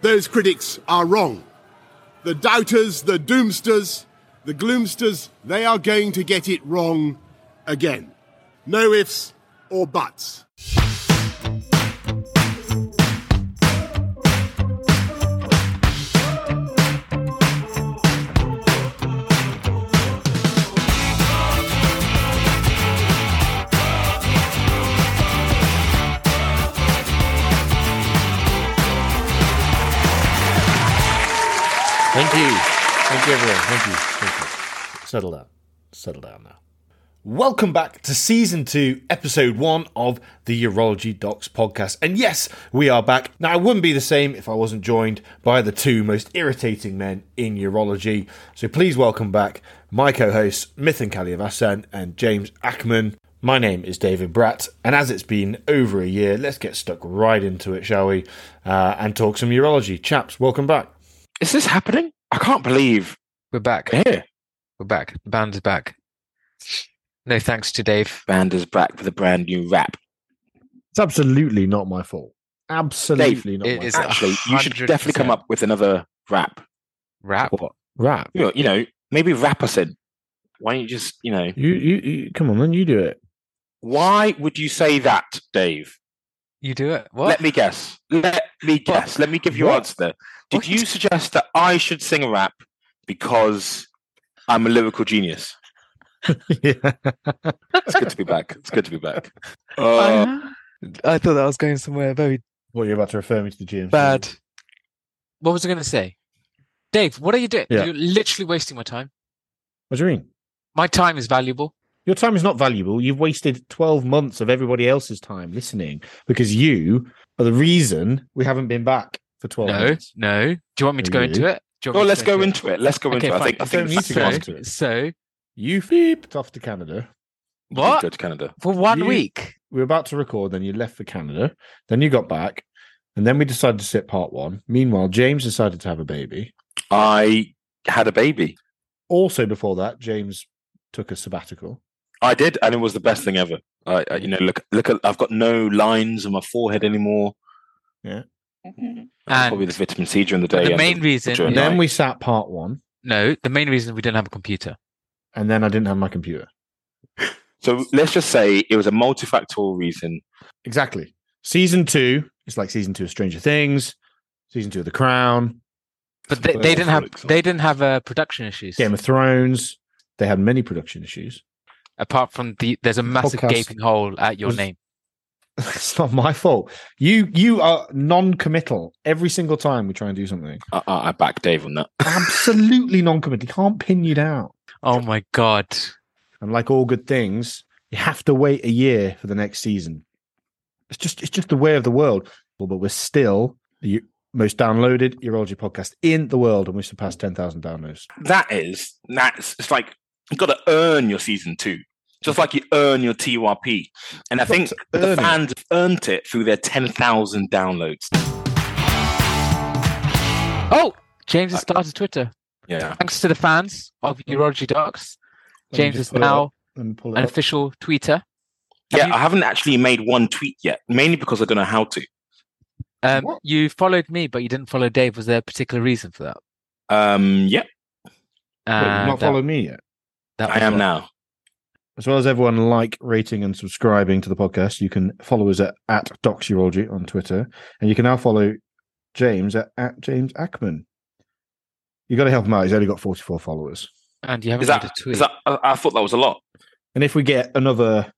those critics are wrong. The doubters, the doomsters, the gloomsters, they are going to get it wrong again. No ifs or buts. Everyone. Thank you. Thank you. Settle down. Settle down now. Welcome back to season two, episode one of the Urology Docs podcast. And yes, we are back. Now, I wouldn't be the same if I wasn't joined by the two most irritating men in urology. So please welcome back my co hosts, Mithan Kaliavasan and James Ackman. My name is David Bratt, and as it's been over a year, let's get stuck right into it, shall we? Uh, and talk some urology. Chaps, welcome back. Is this happening? I can't believe We're back. we're here. We're back. The band is back. No thanks to Dave. Band is back with a brand new rap. It's absolutely not my fault. Absolutely not it my is fault. Actually, you should definitely come up with another rap. Rap. What? Rap. You know, you know, maybe rap us in. Why don't you just, you know, You, you, you, come on, then you do it. why would you say that, Dave? You do it. What? Let me guess. Let me guess. Let me give you an What? answer there. Did What? you suggest that I should sing a rap because I'm a lyrical genius? yeah. It's good to be back. It's good to be back. Uh, I thought that was going somewhere very What you're about to refer me to the GM? bad. What was I going to say? Dave, what are you doing? Yeah. You're literally wasting my time. What do you mean? My time is valuable. Your time is not valuable. You've wasted 12 months of everybody else's time listening because you are the reason we haven't been back for 12 No, months. no. Do you want me to go into it? Do well, let's go into it. Let's go Okay, into it. I think, I You think don't need it's to go into it. So, You beeped off to Canada. You did what? Go to Canada. For one You- week? We were about to record, then you left for Canada. Then you got back. And then we decided to sit part one. Meanwhile, James decided to have a baby. I had a baby. Also, before that, James took a sabbatical. I did, and it was the best thing ever. I, I you know, look, look, at, I've got no lines on my forehead anymore. Yeah. And And probably the vitamin C during the day. the and main reason, And the then night. we sat part one. no, the main reason we didn't have a computer. And then I didn't have my computer. So let's just say it was a multifactorial reason. Exactly. Season two, it's like season two of Stranger Things, season two of The Crown, But they, they didn't have they didn't have uh, production issues. Game of Thrones. They had many production issues. Apart from the there's a massive Podcast gaping hole at your was- name. it's not my fault. You you are non-committal every single time we try and do something. I, I, I back Dave on that. Absolutely non-committal. Can't pin you down. Oh my god. And like all good things, you have to wait a year for the next season. It's just it's just the way of the world. But we're still the most downloaded urology podcast in the world, and we surpassed ten thousand downloads. That is, that's it's like you've got to earn your season two, just like you earn your TYP. And I You've think the earn it. fans earned it through their ten thousand downloads. Oh, James has Uh, started Twitter. Yeah, Thanks to the fans of Urology Docs. James is pull it up. now Let me pull it an official tweeter. Have yeah. you- I haven't actually made one tweet yet, mainly because I don't know how to. Um, you followed me, but you didn't follow Dave. Was there a particular reason for that? Um, yeah, Wait, Uh, you've not that- followed me yet. that I am what- now. As well as everyone like, rating, and subscribing to the podcast, you can follow us at, at Urology on Twitter. And you can now follow James at, at James Ackman. You got to help him out. He's only got 44 followers. And you haven't Is made that, a tweet. is that? I, I thought that was a lot. And if we get another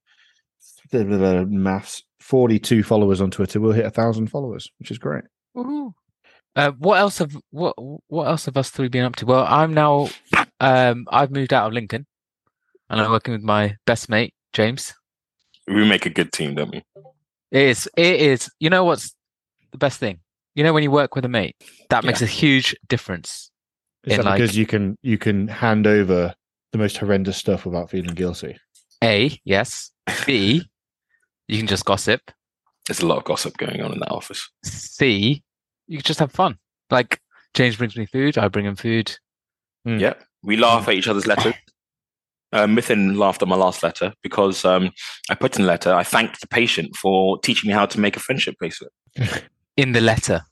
blah, blah, blah, maths 42 followers on Twitter, we'll hit a thousand followers, which is great. Woohoo. Uh, what else have what what else have us three been up to? Well, I'm now um I've moved out of Lincoln, and I'm working with my best mate James. We make a good team, don't we? It is it is. You know what's the best thing? You know when you work with a mate, that makes a huge difference. Is that like- because you can you can hand over the most horrendous stuff without feeling guilty? A yes. B you can just gossip. There's a lot of gossip going on in that office. C you can just have fun. Like James brings me food, I bring him food. Hmm. Yeah, we laugh at each other's letters. Uh, Mithan laughed at my last letter because um, I put in the letter. I thanked the patient for teaching me how to make a friendship bracelet. In the letter.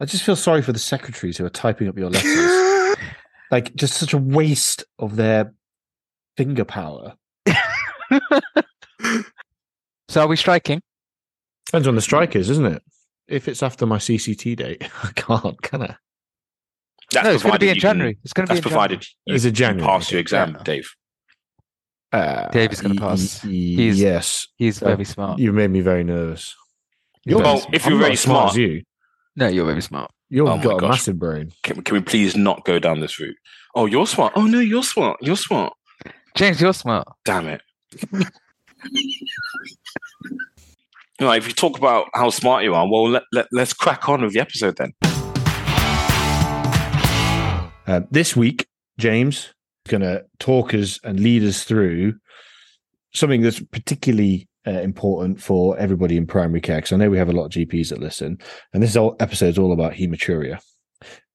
I just feel sorry for the secretaries who are typing up your letters. like, just such a waste of their finger power. So are we striking? Depends on the strikers, isn't it? If it's after my CCT date, I can't, can I? That's no, it's going to be in you can- January. It's going to be That's in provided you, Is it you January? pass your exam, Yeah. Dave. Uh, Dave is gonna pass. y- He's- yes. He's very smart. You made me very nervous. You're Well, very if you're not very smart smart, as you, No, you're very smart. you've Oh got a massive brain. can, can we please not go down this route? Oh, you're smart. Oh no, you're smart. You're smart. James, you're smart. Damn it. Right, if you talk about how smart you are, well, let, let, let's crack on with the episode then. Uh, this week, James is going to talk us and lead us through something that's particularly uh, important for everybody in primary care. Because I know we have a lot of GPs that listen, and this whole episode is all about hematuria.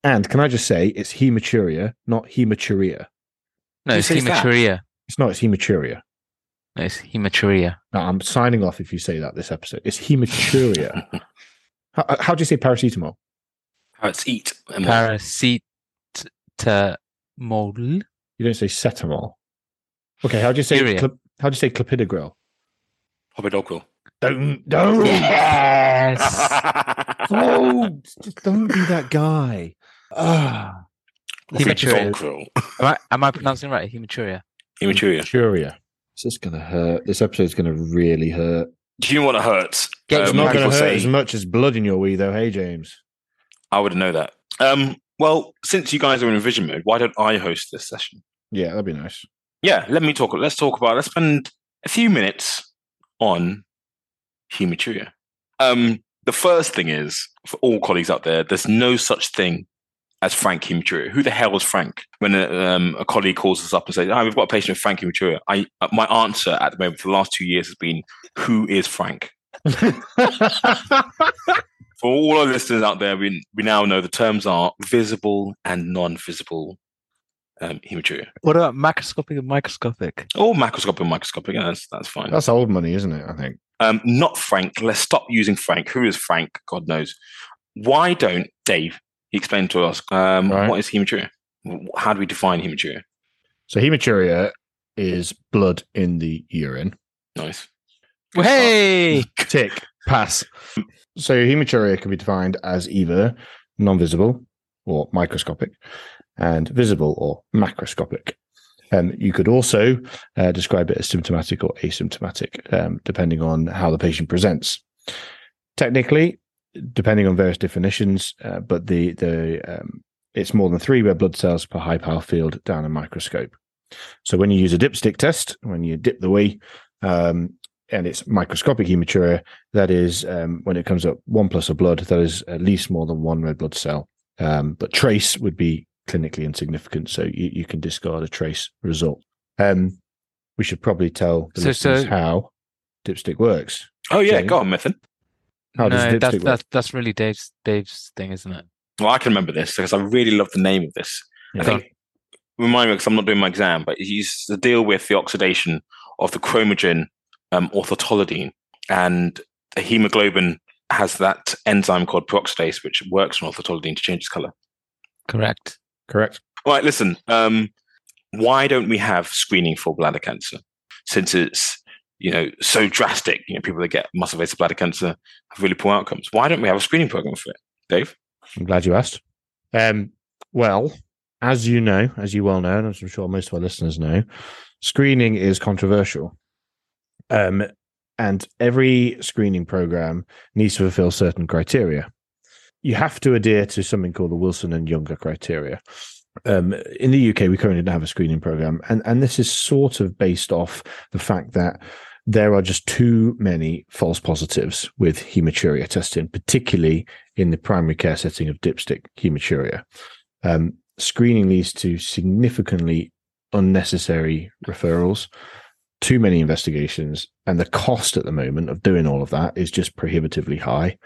And can I just say, it's hematuria, not hematuria. No, it's says that? hematuria. It's not. It's hematuria. No, it's hematuria. No, I'm signing off if you say that this episode. It's hematuria. how, how do you say paracetamol? Let's eat. And Paracetamol. You don't say cetamol. Okay, how do you say cl- how do you say clopidogrel? Hobbidockel. Don't don't Yes. Oh, just don't be that guy. Ah, Hematuria. Hobbidockel. Am I, am I pronouncing it right? Hematuria. Hematuria. Hematuria. This is gonna hurt. This episode's gonna really hurt. Do you want what hurt? Get It's Um, not gonna hurt say- as much as blood in your wee, though. Hey, James. I wouldn't know that. Um, well, since you guys are in vision mode, why don't I host this session? Yeah, that'd be nice. Yeah, let me talk. Let's talk about. Let's spend a few minutes on hematuria. Um, the first thing is for all colleagues out there, there's no such thing as frank hematuria. Who the hell is Frank? When a, um, a colleague calls us up and says, "Oh, we've got a patient with frank hematuria," I uh, my answer at the moment for the last two years has been, "Who is Frank?" For all our listeners out there, we we now know the terms are visible and non-visible um, hematuria. What about macroscopic and microscopic? Or macroscopic and microscopic. Yeah, that's that's fine. That's old money, isn't it? I think. Um, not Frank. Let's stop using Frank. Who is Frank? God knows. Why don't Dave explain to us um, Right. what is hematuria? How do we define hematuria? So hematuria is blood in the urine. Nice. Well, hey! Tick. Pass. So hematuria can be defined as either non-visible or microscopic, and visible or macroscopic. Um, you could also uh, describe it as symptomatic or asymptomatic, um, depending on how the patient presents. Technically, depending on various definitions, uh, but the the um, it's more than three red blood cells per high power field down a microscope. So when you use a dipstick test, when you dip the wee, um, and it's microscopic hematuria, that is um, when it comes up one plus of blood, that is at least more than one red blood cell. Um, but trace would be clinically insignificant, so you, you can discard a trace result. Um, we should probably tell the So- listeners so- how dipstick works. Oh yeah, Jane? go on, Mithan. How does no, dipstick that's, work? that's that's really Dave's Dave's thing, isn't it? Well, I can remember this because I really love the name of this. Yeah. I think remind me because I'm not doing my exam, but he's to deal with the oxidation of the chromogen um, orthotolidine, and hemoglobin has that enzyme called peroxidase, which works on orthotolidine to change its color. Correct. Correct. All right, listen. Um, why don't we have screening for bladder cancer? Since it's you know so drastic, you know people that get muscle invasive bladder cancer have really poor outcomes. Why don't we have a screening program for it, Dave? I'm glad you asked. Um, well, as you know, as you well know, and as I'm sure most of our listeners know, screening is controversial. Um, and every screening program needs to fulfill certain criteria. You have to adhere to something called the Wilson and Jungner criteria. Um, in the UK, we currently don't have a screening program, and and this is sort of based off the fact that there are just too many false positives with hematuria testing, particularly in the primary care setting of dipstick hematuria. Um, screening leads to significantly unnecessary referrals, too many investigations, and the cost at the moment of doing all of that is just prohibitively high.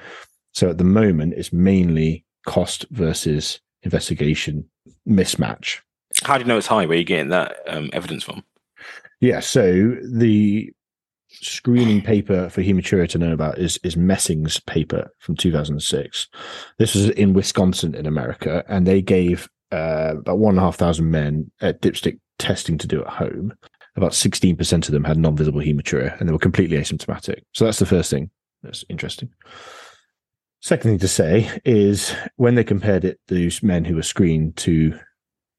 So at the moment, it's mainly cost versus investigation mismatch. How do you know it's high? Where are you getting that um, evidence from? Yeah, so the screening paper for hematuria to know about is is Messing's paper from 2006. This was in Wisconsin in America, and they gave uh, about one and a half thousand men at dipstick testing to do at home. About 16% of them had non-visible hematuria, and they were completely asymptomatic. So that's the first thing that's interesting. Second thing to say is when they compared it, those men who were screened to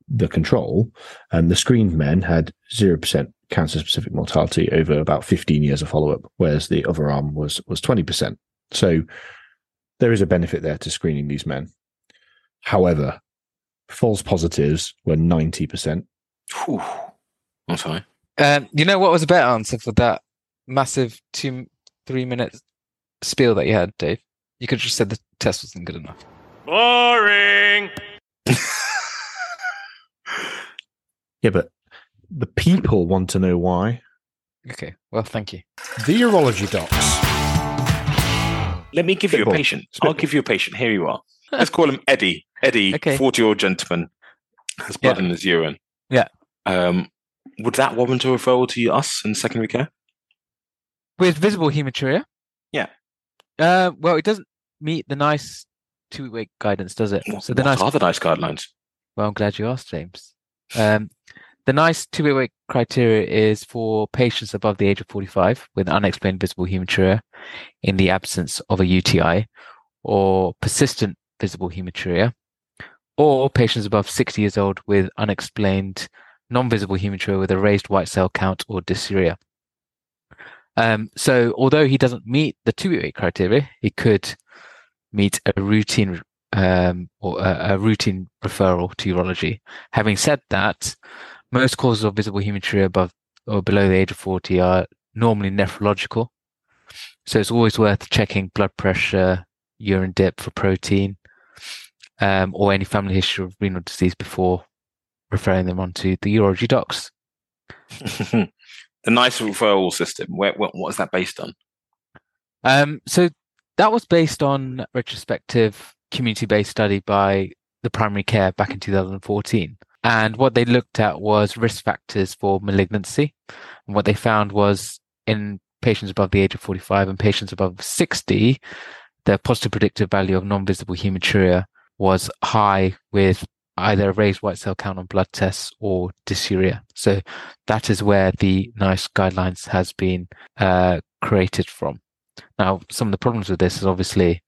the control, um, the screened men had 0% cancer specific mortality over about 15 years of follow up, whereas the other arm was, was 20%. So there is a benefit there to screening these men. However, false positives were 90%. Whew. I'm sorry. Um, you know what was a better answer for that massive two, three minute spiel that you had, Dave? You could have just said the test wasn't good enough. Boring. Yeah, but the people want to know why. Okay, well, thank you. The urology docs. Let me give you a Spitball. patient. I'll give you a patient. Here you are. Let's call him Eddie. Eddie, Okay. 40 year old gentleman, has blood Yeah. in his urine. Yeah. Um, would that warrant a referral to us in secondary care? With visible hematuria? Yeah. Uh, well, it doesn't meet the nice two week guidance, does it? What, So the what nice are the nice guidelines? Well, I'm glad you asked, James. Um, the nice two way criteria is for patients above the age of 45 with unexplained visible hematuria in the absence of a UTI or persistent visible hematuria, or patients above 60 years old with unexplained non visible hematuria with a raised white cell count or dysuria. Um, so, although he doesn't meet the two way criteria, he could meet a routine um, or a, a routine referral to urology. Having said that, most causes of visible hematuria above or below the age of 40 are normally nephrological. So it's always worth checking blood pressure, urine dip for protein, um, or any family history of renal disease before referring them on to the urology docs. the nice referral system. Where, what, what is that based on? Um, so that was based on retrospective community-based study by the primary care back in 2014. And what they looked at was risk factors for malignancy. And what they found was in patients above the age of 45 and patients above 60, the positive predictive value of non-visible hematuria was high with either a raised white cell count on blood tests or dysuria. So that is where the NICE guidelines has been uh, created from. Now, some of the problems with this is obviously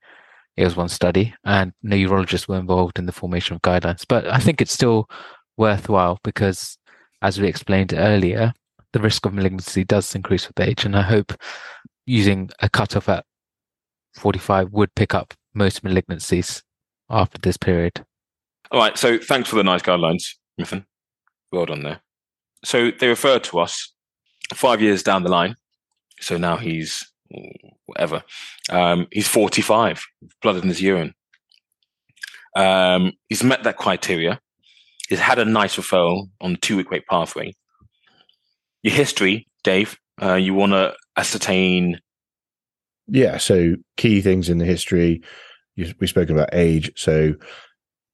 it was one study and no urologists were involved in the formation of guidelines. But I think it's still worthwhile because, as we explained earlier, the risk of malignancy does increase with age. And I hope using a cutoff at 45 would pick up most malignancies after this period. All right. So thanks for the nice guidelines, Mithan. Well done there. So they referred to us five years down the line. So now he's whatever. Um, he's 45, blood in his urine. Um, he's met that criteria. He's had a nice referral on the two week wait pathway. Your history, Dave, uh, you want to ascertain. Yeah. So key things in the history. We've spoken about age. So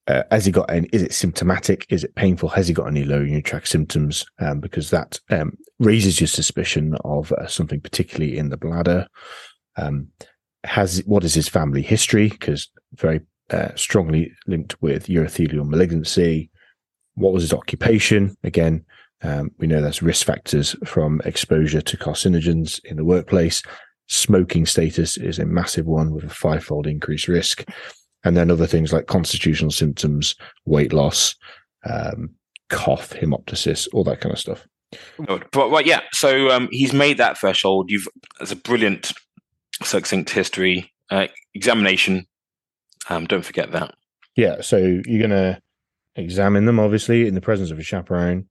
uh, has he got any? Is it symptomatic? Is it painful? Has he got any low urinary tract symptoms? Um, because that um, raises your suspicion of uh, something particularly in the bladder. Um, has what is his family history? Because very uh, strongly linked with urothelial malignancy. What was his occupation? Again, um, we know there's risk factors from exposure to carcinogens in the workplace. Smoking status is a massive one with a fivefold increased risk. And then other things like constitutional symptoms, weight loss, um, cough, hemoptysis, all that kind of stuff. But, right, yeah. So um, he's made that threshold. You've as a brilliant, succinct history uh, examination. Um, don't forget that. Yeah. So you're going to examine them, obviously, in the presence of a chaperone.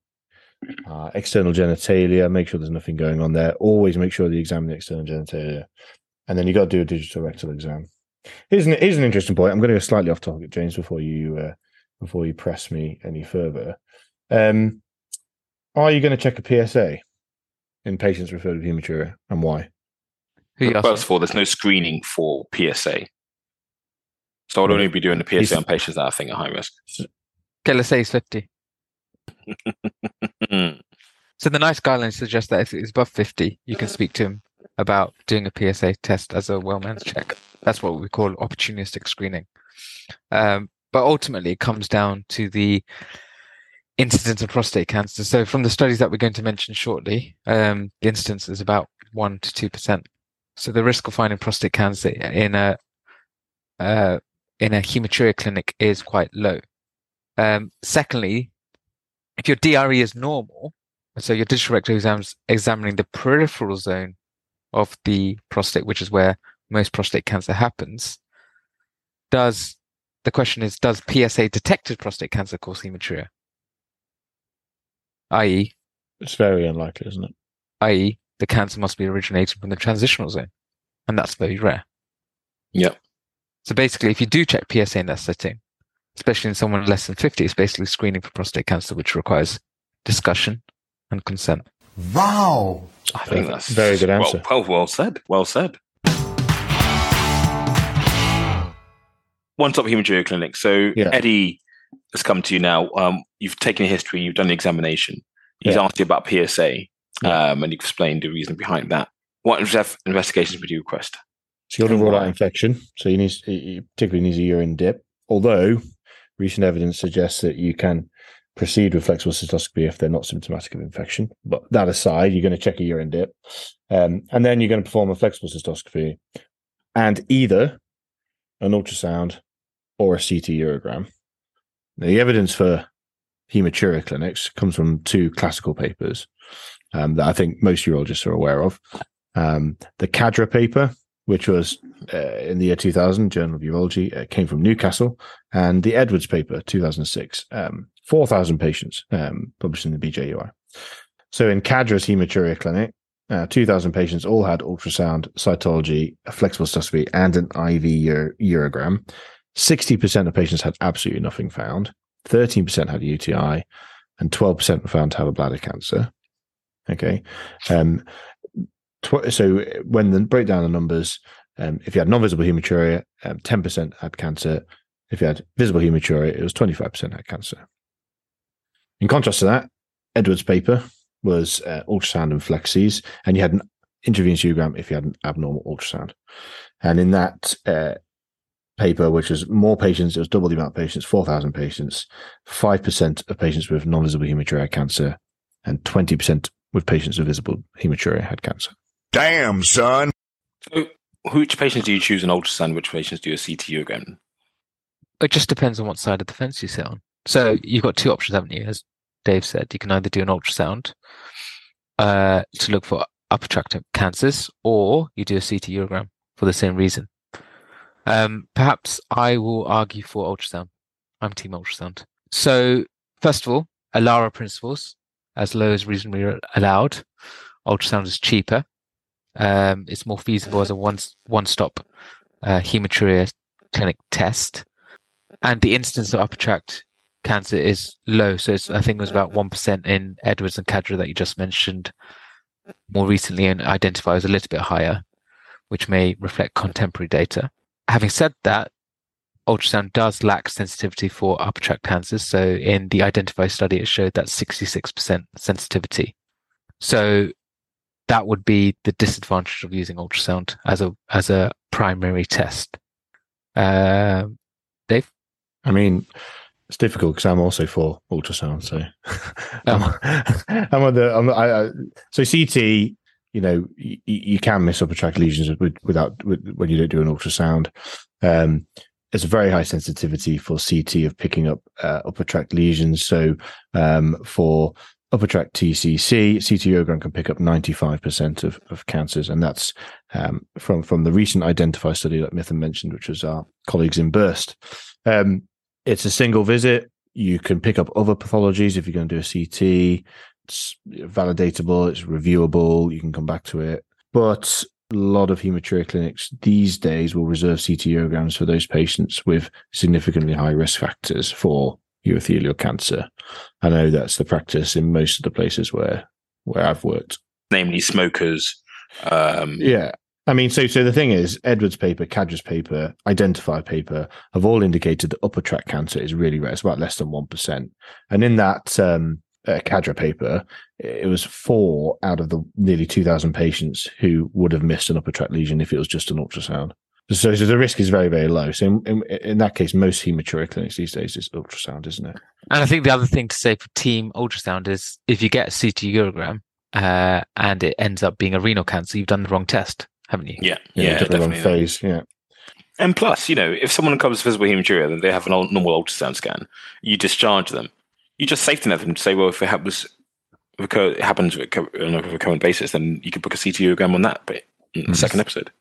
Uh, external genitalia, make sure there's nothing going on there. Always make sure you examine the external genitalia. And then you got to do a digital rectal exam. Here's an, here's an interesting point. I'm going to go slightly off topic, James, before you uh, before you press me any further. Um, are you going to check a PSA in patients referred with hematuria, and why? First of all, there's no screening for PSA. So I'd only be doing the He's- PSA on patients that I think are high risk. Okay, let's say it's 50. Hmm. So the nice guidelines suggest that if it's above 50, you can speak to him about doing a PSA test as a well man's check. That's what we call opportunistic screening. Um, but ultimately, it comes down to the incidence of prostate cancer. So, from the studies that we're going to mention shortly, um, the incidence is about one to two percent. So, the risk of finding prostate cancer in a uh, in a hematuria clinic is quite low. Um, secondly, if your DRE is normal, so your digital rectal exams examining the peripheral zone of the prostate, which is where most prostate cancer happens, does the question is does PSA detected prostate cancer cause hematuria? I.e., It's very unlikely, isn't it? i.e., the cancer must be originating from the transitional zone, and that's very rare. Yep. So basically, if you do check PSA in that setting, especially in someone less than 50, it's basically screening for prostate cancer, which requires discussion and consent. Wow. I think that's a Very good answer. Well, well, well said. Well said. One top hematuria clinic. So Yeah. Eddie has come to you now. Um, you've taken a history. You've done the examination. He's Yeah. asked you about PSA, um, and you've explained the reason behind that. What investigations would you request? So you want to rule out infection. So you need, you particularly needs a urine dip. Although recent evidence suggests that you can proceed with flexible cystoscopy if they're not symptomatic of infection. But that aside, you're going to check a urine dip, um, and then you're going to perform a flexible cystoscopy, and either an ultrasound or a CT urogram. Now, the evidence for hematuria clinics comes from two classical papers um, that I think most urologists are aware of. Um, the Khadra paper, which was uh, in the year 2000, Journal of Urology, uh, came from Newcastle, and the Edwards paper, 2006, um, 4,000 patients um, published in the BJUI. So in Khadra's hematuria clinic, uh, 2,000 patients all had ultrasound, cytology, a flexible cystoscopy, and an IV ur- urogram. 60% of patients had absolutely nothing found. 13% had UTI, and 12% were found to have a bladder cancer. Okay. Um, tw- so when the break down the numbers, um, if you had non-visible hematuria, um, 10% had cancer. If you had visible hematuria, it was 25% had cancer. In contrast to that, Edwards' paper was uh, ultrasound and flexes, and you had an intravenous urogram if you had an abnormal ultrasound. And in that uh, paper, which was more patients, it was double the amount of patients, 4,000 patients, 5% of patients with non-visible hematuria had cancer, and 20% with patients with visible hematuria had cancer. Damn, son. So, which patients do you choose an ultrasound? Which patients do a CT again? It just depends on what side of the fence you sit on. So you've got two options, haven't you? As Dave said, you can either do an ultrasound uh, to look for upper tract cancers, or you do a CT urogram for the same reason. Um, perhaps I will argue for ultrasound. I'm team ultrasound. So first of all, ALARA principles, as low as reasonably allowed. Ultrasound is cheaper. Um, it's more feasible as a one one stop uh, hematuria clinic test, and the incidence of upper tract cancer is low. So it's, I think it was about one percent in Edwards and Khadra that you just mentioned. More recently, and identified as a little bit higher, which may reflect contemporary data. Having said that, ultrasound does lack sensitivity for upper tract cancers. So in the Identify study, it showed that 66% sensitivity. So that would be the disadvantage of using ultrasound as a as a primary test. Uh, Dave, I mean, it's difficult because I'm also for ultrasound. So I'm, I'm on the. I'm, I, I, so CT, you know, you, you can miss upper tract lesions with, without with, when you don't do an ultrasound. Um, there's a very high sensitivity for CT of picking up uh, upper tract lesions. So um, for upper tract TCC, CT urogram can pick up 95% of, of cancers, and that's um, from from the recent Identify study that Mithan mentioned, which was our colleagues in BURST. Um, it's a single visit. You can pick up other pathologies if you're going to do a CT. It's validatable. It's reviewable. You can come back to it. But a lot of hematuria clinics these days will reserve CT urograms for those patients with significantly high risk factors for urothelial cancer. I know that's the practice in most of the places where where I've worked. Namely, smokers. Um, Yeah. I mean, so so the thing is, Edwards paper, Khadra's paper, Identify paper have all indicated that upper tract cancer is really rare. It's about less than one percent, and in that um, uh, Khadra paper, it was four out of the nearly 2,000 patients who would have missed an upper tract lesion if it was just an ultrasound. So, so the risk is very, very low. So in, in, in that case, most hematuria clinics these days is ultrasound, isn't it? And I think the other thing to say for team ultrasound is if you get a CT urogram uh, and it ends up being a renal cancer, you've done the wrong test, haven't you? Yeah, Yeah, yeah, took the wrong definitely. phase. Yeah. And plus, you know, if someone comes with visible hematuria, then they have a normal ultrasound scan. You discharge them. You just safety net them to say, well, if it happens, recur, it happens on a recurrent basis, then you could book a CT urogram on that. But in the second episode,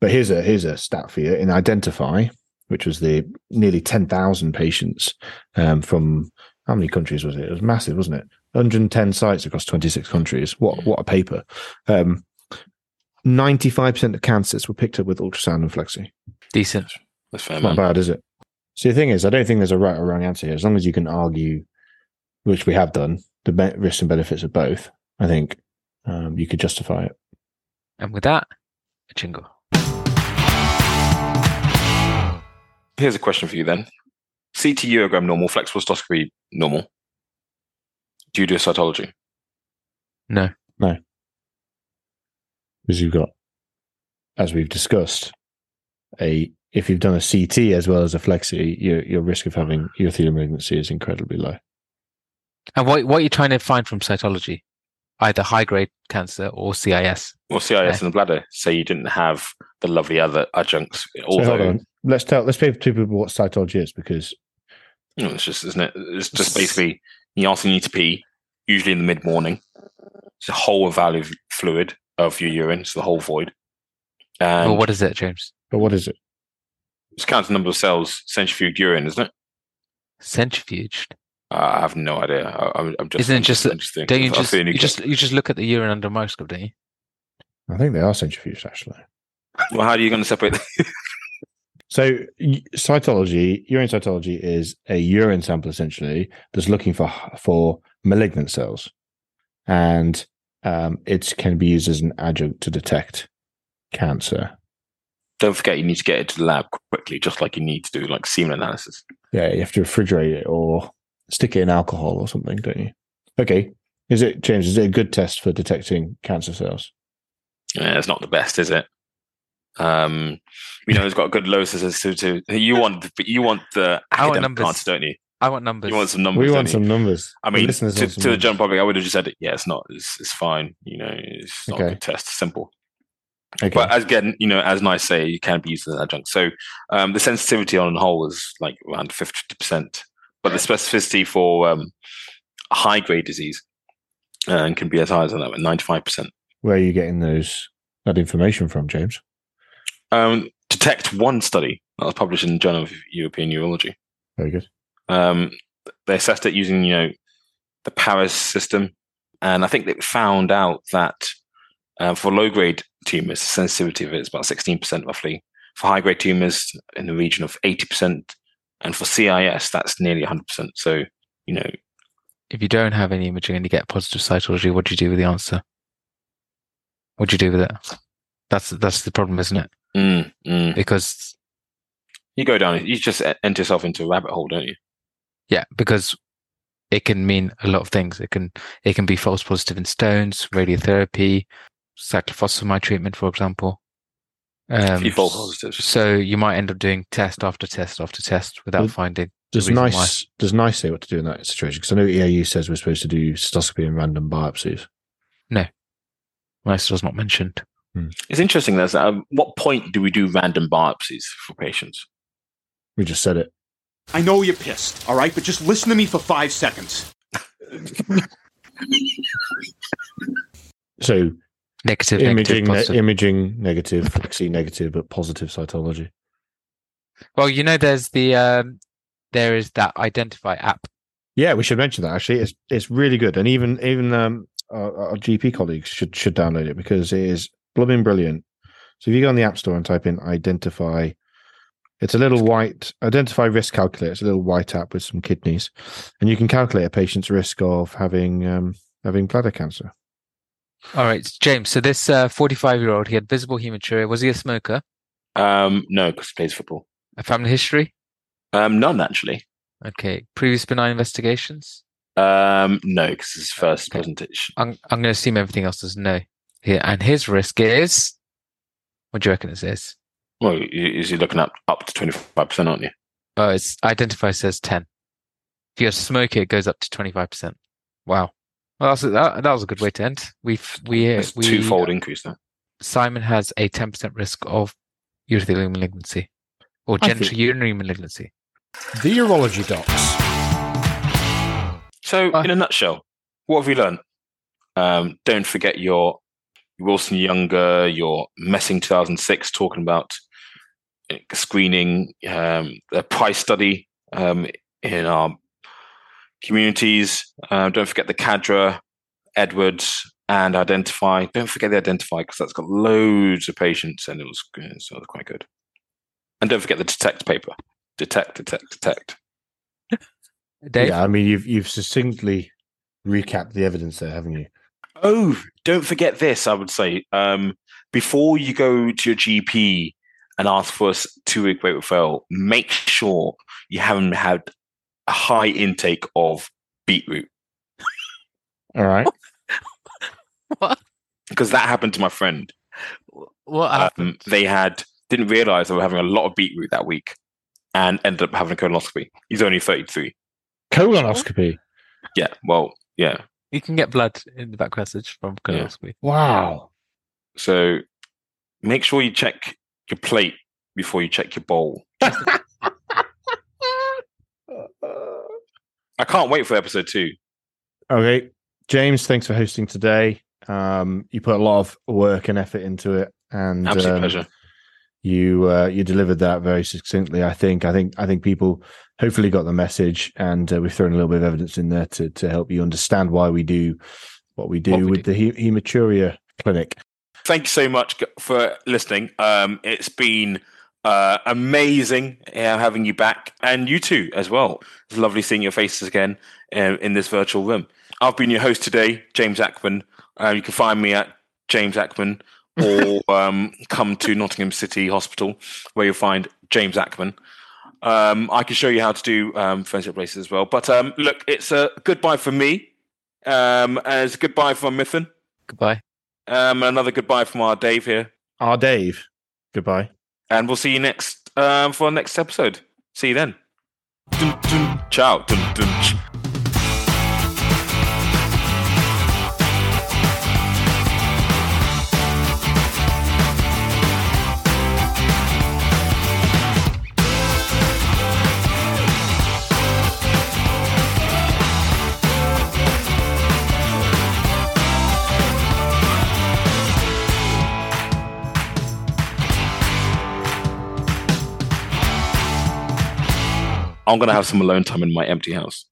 But here's a here's a stat for you. In Identify, which was the nearly ten thousand patients um, from how many countries was it? It was massive, wasn't it? 110 sites across 26 countries. What what a paper! Um, 95% of cancers were picked up with ultrasound and flexi. Decent. that's fair, It's not man. bad, is it? See, the thing is, I don't think there's a right or wrong answer here. As long as you can argue, which we have done, the be- risks and benefits of both, I think um, you could justify it. And with that, a jingle. Here's a question for you then: CT urogram normal, flexible cystoscopy normal. Do you do a cytology? No. No. because you've got, as we've discussed, a if you've done a CT as well as a flexi, your your risk of having urothelial malignancy is incredibly low. And what what are you trying to find from cytology? Either high grade cancer or CIS. Or CIS in the bladder? So you didn't have the lovely other adjuncts. So hold Although, on, let's tell let's pay to people what cytology is because you know, it's just, isn't it? It's just basically you also need to pee, usually in the mid morning. It's a whole value of fluid of your urine, it's the whole void. And well, what is it, James? but what is it? it's counts the number of cells centrifuged urine, isn't it? Centrifuged. Uh, I have no idea. I, I'm, I'm just. Isn't it just- I'm just thinking. Don't you just you you just you just look at the urine under a microscope, don't you? I think they are centrifuged actually. Well, how are you going to separate? Them? So cytology, urine cytology is a urine sample essentially that's looking for for malignant cells, and um, it can be used as an adjunct to detect cancer. Don't forget, you need to get it to the lab quickly, just like you need to do like semen analysis. Yeah, you have to refrigerate it or stick it in alcohol or something, don't you? Okay. Is it James? Is it a good test for detecting cancer cells? Yeah, it's not the best, is it? Um, we know it's got a good low sensitivity. You want, the- you want the I want academic numbers. don't you? I want numbers. You want some numbers. we don't want you? some numbers. I mean, listeners to, to the general public, I would have just said, yeah, it's not, it's, it's fine. You know, it's not a good test. Simple. Okay. But as again, you know, as nice say, you can be used as an adjunct. So um, the sensitivity on the whole is like around fifty percent, but the specificity for um, high grade disease uh, can be as high as that, ninety five percent. Where are you getting those that information from, James? Um, Detect one study that was published in the Journal of European Urology. Very good. Um, they assessed it using, you know, the Paris system, and I think they found out that uh, for low grade tumors, the sensitivity of it is about sixteen percent roughly. For high grade tumors, in the region of eighty percent, and for CIS, that's nearly hundred percent. So, you know, if you don't have any imaging and you get positive cytology, what do you do with the answer? What do you do with it? That's that's the problem, isn't it? mm, mm. Because you go down, you just enter yourself into a rabbit hole, don't you? yeah, because it can mean a lot of things. It can it can be false positive in stones, radiotherapy, cyclophosphamide treatment, for example. Um, few false positives. So you might end up doing test after test after test without Well, finding. Does reason why. nice does nice say what to do in that situation? Because I know EAU says we're supposed to do cystoscopy and random biopsies. Most was not mentioned. It's interesting. There's um, what point do we do random biopsies for patients? We just said it. I know you're pissed, all right? But just listen to me for five seconds. So Negative, imaging, negative, ne- imaging negative, flexi negative, but positive cytology. well, you know, there's the um, there is that Identify app. Yeah, we should mention that. Actually, it's it's really good, and even even um, our, our GP colleagues should should download it because it is blooming brilliant. So if you go on the App Store and type in "identify," it's a little white "identify risk calculator." It's a little white app with some kidneys, and you can calculate a patient's risk of having um, having bladder cancer. All right, James. So this 45 year old, he had visible hematuria. Was he a smoker? Um, no, because he plays football. A family history? Um, none actually. Okay. Previous benign investigations? Um, no, because it's first Okay. presentation. I'm I'm going to assume everything else is no. Here, and his risk is. What do you reckon it is? Well, is you looking up up to twenty five percent, aren't you? Oh, it's identified as ten. If you're a smoker, it goes up to twenty five percent. Wow. Well, that's, that that was a good way to end. We've we It's we twofold increase there. Simon has a ten percent risk of urothelial malignancy or I think- genital urinary malignancy. The Urology Docs. So, Uh, in a nutshell, what have we learned? Um, don't forget your Wilson Jungner, your Messing 2006 talking about uh, screening, um, the price study um, in our communities. Uh, don't forget the Khadra, Edwards, and Identify. Don't forget the Identify because that's got loads of patients and it was, so it was quite good. And don't forget the Detect paper. Detect, detect, detect. Dave, Yeah, I mean you've you've succinctly recapped the evidence there, haven't you? Oh, don't forget this, I would say. Um, before you go to your GP and ask for a two week weight referral, make sure you haven't had a high intake of beetroot All right. what? because that happened to my friend. What Um, happened? they had didn't realize they were having a lot of beetroot that week and ended up having a colonoscopy. He's only 33. Colonoscopy. Yeah, well, yeah. You can get blood in the back passage from Yeah. colonoscopy. Wow. So make sure you check your plate before you check your bowl. I can't wait for episode two. Okay, James, thanks for hosting today. Um, you put a lot of work and effort into it, and Absolute um, pleasure. you uh, you delivered that very succinctly. I think. I think. I think people hopefully got the message, and uh, we've thrown a little bit of evidence in there to to help you understand why we do what we do What we with the hematuria clinic. Thank you so much for listening. Um, it's been uh, amazing uh, having you back, and you too as well. It's lovely seeing your faces again uh, in this virtual room. I've been your host today, James Ackman. Uh, you can find me at James Ackman, or um, come to Nottingham City Hospital, where you'll find James Ackman. Um, I can show you how to do um, friendship races as well. But um, look, it's a goodbye for me, um, and goodbye from Mithan. Goodbye. Um, another goodbye from our Dave here. Our Dave. Goodbye. And we'll see you next um, for our next episode. See you then. Dun, dun, ciao. Dun, I'm gonna have some alone time in my empty house.